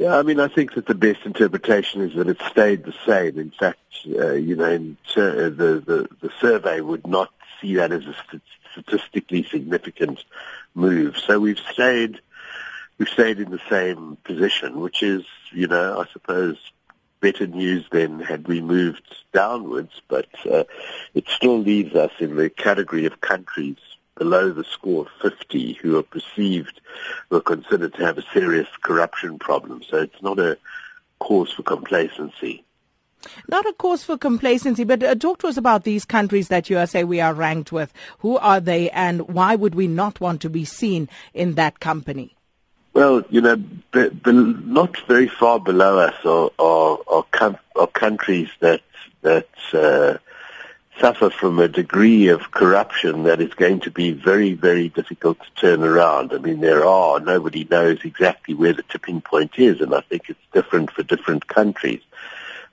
Yeah, I mean, I think that the best interpretation is that it stayed the same. In fact, uh, you know, in, uh, the, the the survey would not see that as a statistically significant move. So we've stayed we've stayed in the same position, which is, you know, I suppose better news than had we moved downwards, but uh, it still leaves us in the category of countries below the score of 50 who are perceived or considered to have a serious corruption problem. So it's not a cause for complacency. Not a cause for complacency, but uh, talk to us about these countries that you say we are ranked with. Who are they and why would we not want to be seen in that company? Well, you know, be, be, not very far below us are, are, are, com- are countries that, that uh, suffer from a degree of corruption that is going to be very, very difficult to turn around. I mean, there are, nobody knows exactly where the tipping point is, and I think it's different for different countries.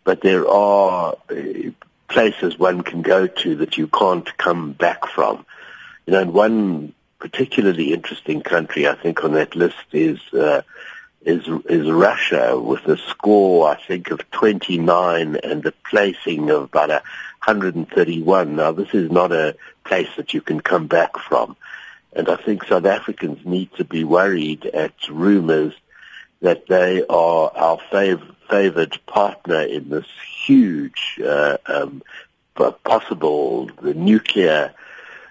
But there are uh, places one can go to that you can't come back from. You know, and one particularly interesting country, I think, on that list is uh, is is Russia with a score, I think, of 29 and a placing of about a 131. Now, this is not a place that you can come back from. And I think South Africans need to be worried at rumors that they are our fav- favored partner in this huge uh, um, possible the nuclear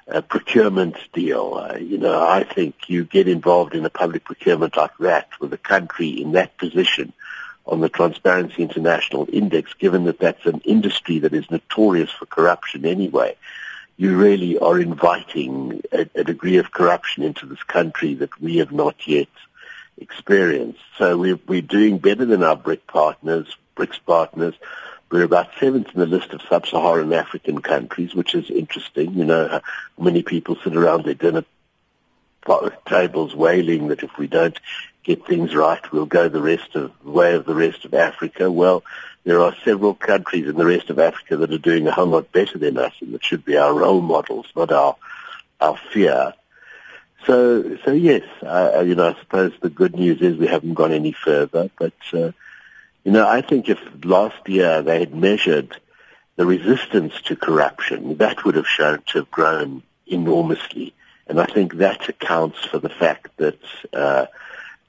uh, procurement deal. Uh, you know, I think you get involved in a public procurement like that with a country in that position on the Transparency International Index, given that that's an industry that is notorious for corruption anyway, you really are inviting a, a degree of corruption into this country that we have not yet experienced. So we're, we're doing better than our BRIC partners, BRICS partners. We're about seventh in the list of sub-Saharan African countries, which is interesting. You know, many people sit around their dinner tables wailing that if we don't get things right, we'll go the rest of way of the rest of Africa. Well, there are several countries in the rest of Africa that are doing a whole lot better than us, and that should be our role models, not our our fear. So, so yes, uh, you know, I suppose the good news is we haven't gone any further. But uh, you know, I think if last year they had measured the resistance to corruption, that would have shown to have grown enormously. And I think that accounts for the fact that uh,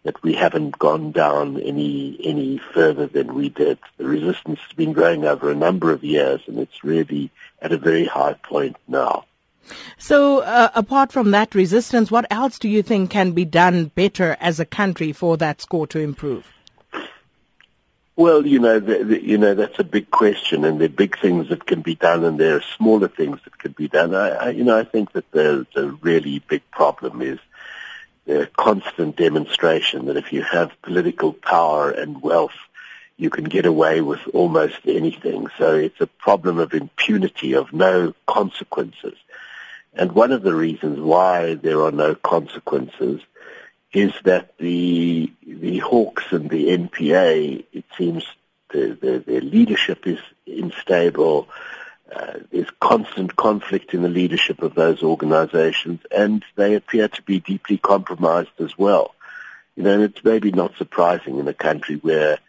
that we haven't gone down any any further than we did. The resistance has been growing over a number of years, and it's really at a very high point now. So, uh, apart from that resistance, what else do you think can be done better as a country for that score to improve? Well, you know, the, the, you know that's a big question, and there are big things that can be done, and there are smaller things that can be done. I, I you know, I think that the the really big problem is the constant demonstration that if you have political power and wealth, you can get away with almost anything. So it's a problem of impunity, of no consequences. And one of the reasons why there are no consequences is that the the Hawks and the NPA, it seems the, the, their leadership is unstable. Uh, there's constant conflict in the leadership of those organizations, and they appear to be deeply compromised as well. You know, it's maybe not surprising in a country where,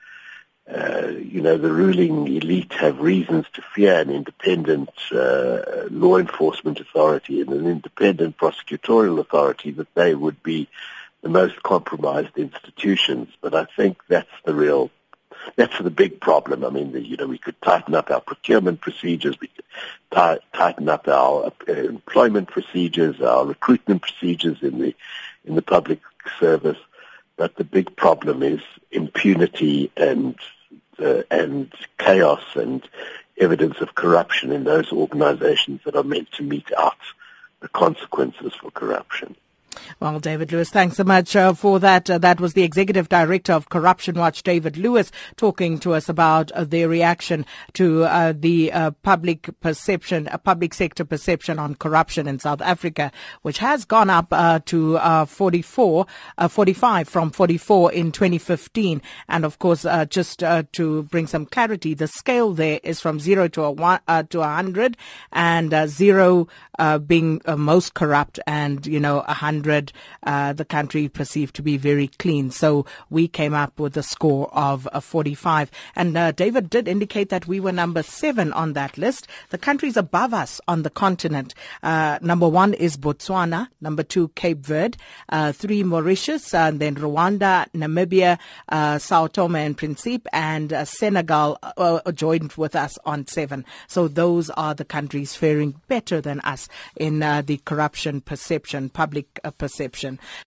uh, you know, the ruling elite have reasons to fear an independent uh, law enforcement authority and an independent prosecutorial authority that they would be the most compromised institutions. But I think that's the real that's the big problem. I mean, the, you know, we could tighten up our procurement procedures, we could t- tighten up our uh, employment procedures, our recruitment procedures in the in the public service. But the big problem is impunity and uh, and chaos and evidence of corruption in those organizations that are meant to mete out the consequences for corruption. Well, David Lewis, thanks so much uh, for that. Uh, that was the Executive Director of Corruption Watch, David Lewis, talking to us about uh, their reaction to uh, the uh, public perception, uh, public sector perception on corruption in South Africa, which has gone up to 44, 45 from 44 in 2015. And of course, just to bring some clarity, the scale there is from zero to a one, to 100 and zero being most corrupt and, you know, 100 100, uh, the country perceived to be very clean. So we came up with a score of uh, 45. And uh, David did indicate that we were number seven on that list. The countries above us on the continent, uh, number one is Botswana, number two, Cape Verde, uh, three, Mauritius, and then Rwanda, Namibia, uh, Sao Tome and Principe, and Senegal joined with us on seven. So those are the countries faring better than us in the corruption perception, public uh, perception.